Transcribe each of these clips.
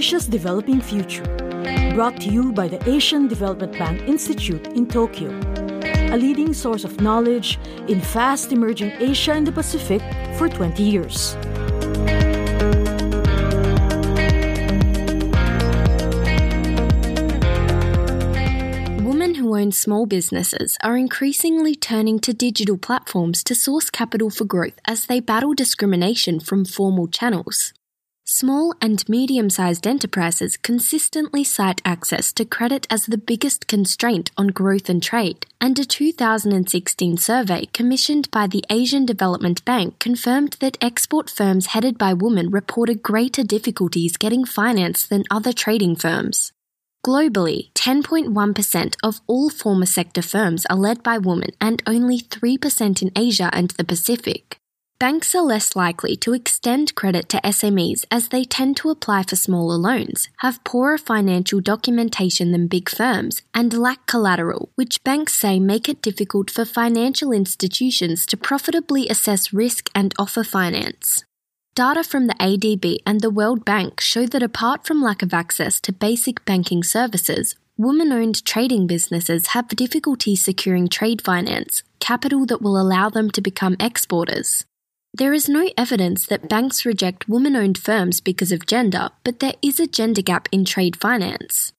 Developing Future. Brought to you by the Asian Development Bank Institute in Tokyo, a leading source of knowledge in fast emerging Asia and the Pacific for 20 years. Women who own small businesses are increasingly turning to digital platforms to source capital for growth as they battle discrimination from formal channels. Small and medium sized enterprises consistently cite access to credit as the biggest constraint on growth and trade, and a 2016 survey commissioned by the Asian Development Bank confirmed that export firms headed by women reported greater difficulties getting finance than other trading firms. Globally, 10.1% of all former sector firms are led by women and only 3% in Asia and the Pacific. Banks are less likely to extend credit to SMEs as they tend to apply for smaller loans, have poorer financial documentation than big firms, and lack collateral, which banks say make it difficult for financial institutions to profitably assess risk and offer finance. Data from the ADB and the World Bank show that apart from lack of access to basic banking services, women owned trading businesses have difficulty securing trade finance, capital that will allow them to become exporters. There is no evidence that banks reject woman owned firms because of gender, but there is a gender gap in trade finance.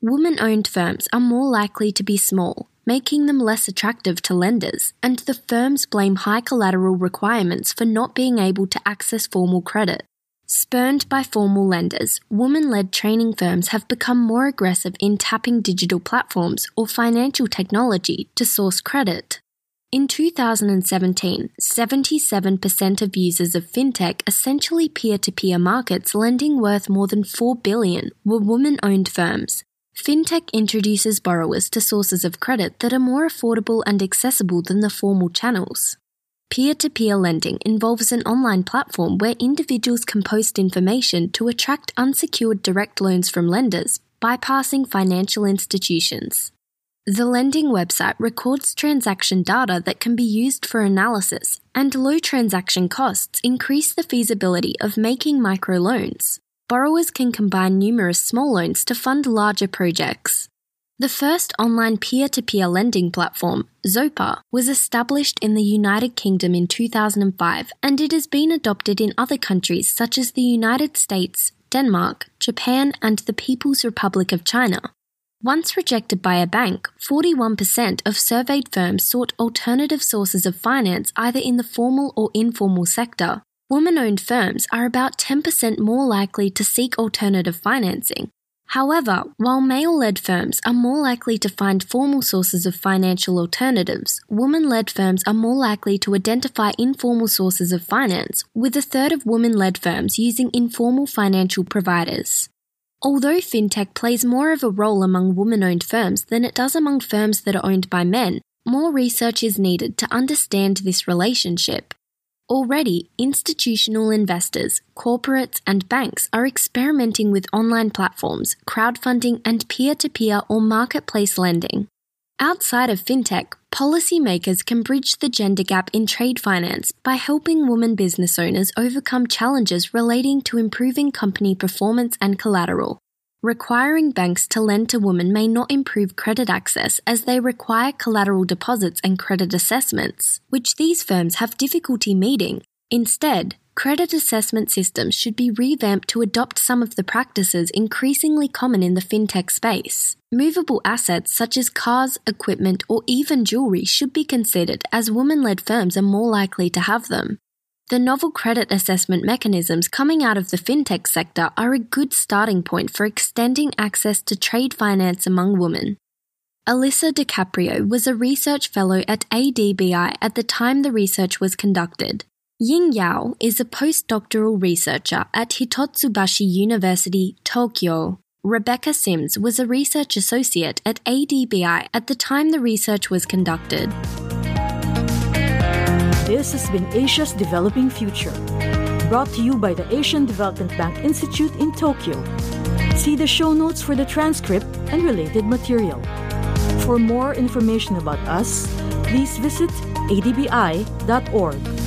Woman owned firms are more likely to be small, making them less attractive to lenders, and the firms blame high collateral requirements for not being able to access formal credit. Spurned by formal lenders, woman led training firms have become more aggressive in tapping digital platforms or financial technology to source credit. In 2017, 77% of users of fintech, essentially peer-to-peer markets lending worth more than 4 billion, were women-owned firms. Fintech introduces borrowers to sources of credit that are more affordable and accessible than the formal channels. Peer to peer lending involves an online platform where individuals can post information to attract unsecured direct loans from lenders, bypassing financial institutions. The lending website records transaction data that can be used for analysis, and low transaction costs increase the feasibility of making microloans. Borrowers can combine numerous small loans to fund larger projects. The first online peer to peer lending platform, Zopa, was established in the United Kingdom in 2005 and it has been adopted in other countries such as the United States, Denmark, Japan, and the People's Republic of China. Once rejected by a bank, 41% of surveyed firms sought alternative sources of finance either in the formal or informal sector. Woman owned firms are about 10% more likely to seek alternative financing. However, while male led firms are more likely to find formal sources of financial alternatives, woman led firms are more likely to identify informal sources of finance, with a third of woman led firms using informal financial providers. Although fintech plays more of a role among woman owned firms than it does among firms that are owned by men, more research is needed to understand this relationship. Already, institutional investors, corporates, and banks are experimenting with online platforms, crowdfunding, and peer to peer or marketplace lending. Outside of fintech, policymakers can bridge the gender gap in trade finance by helping women business owners overcome challenges relating to improving company performance and collateral. Requiring banks to lend to women may not improve credit access as they require collateral deposits and credit assessments, which these firms have difficulty meeting. Instead, credit assessment systems should be revamped to adopt some of the practices increasingly common in the fintech space. Movable assets such as cars, equipment, or even jewelry should be considered as women led firms are more likely to have them. The novel credit assessment mechanisms coming out of the fintech sector are a good starting point for extending access to trade finance among women. Alisa DiCaprio was a research fellow at ADBI at the time the research was conducted. Ying Yao is a postdoctoral researcher at Hitotsubashi University, Tokyo. Rebecca Sims was a research associate at ADBI at the time the research was conducted. This has been Asia's Developing Future, brought to you by the Asian Development Bank Institute in Tokyo. See the show notes for the transcript and related material. For more information about us, please visit adbi.org.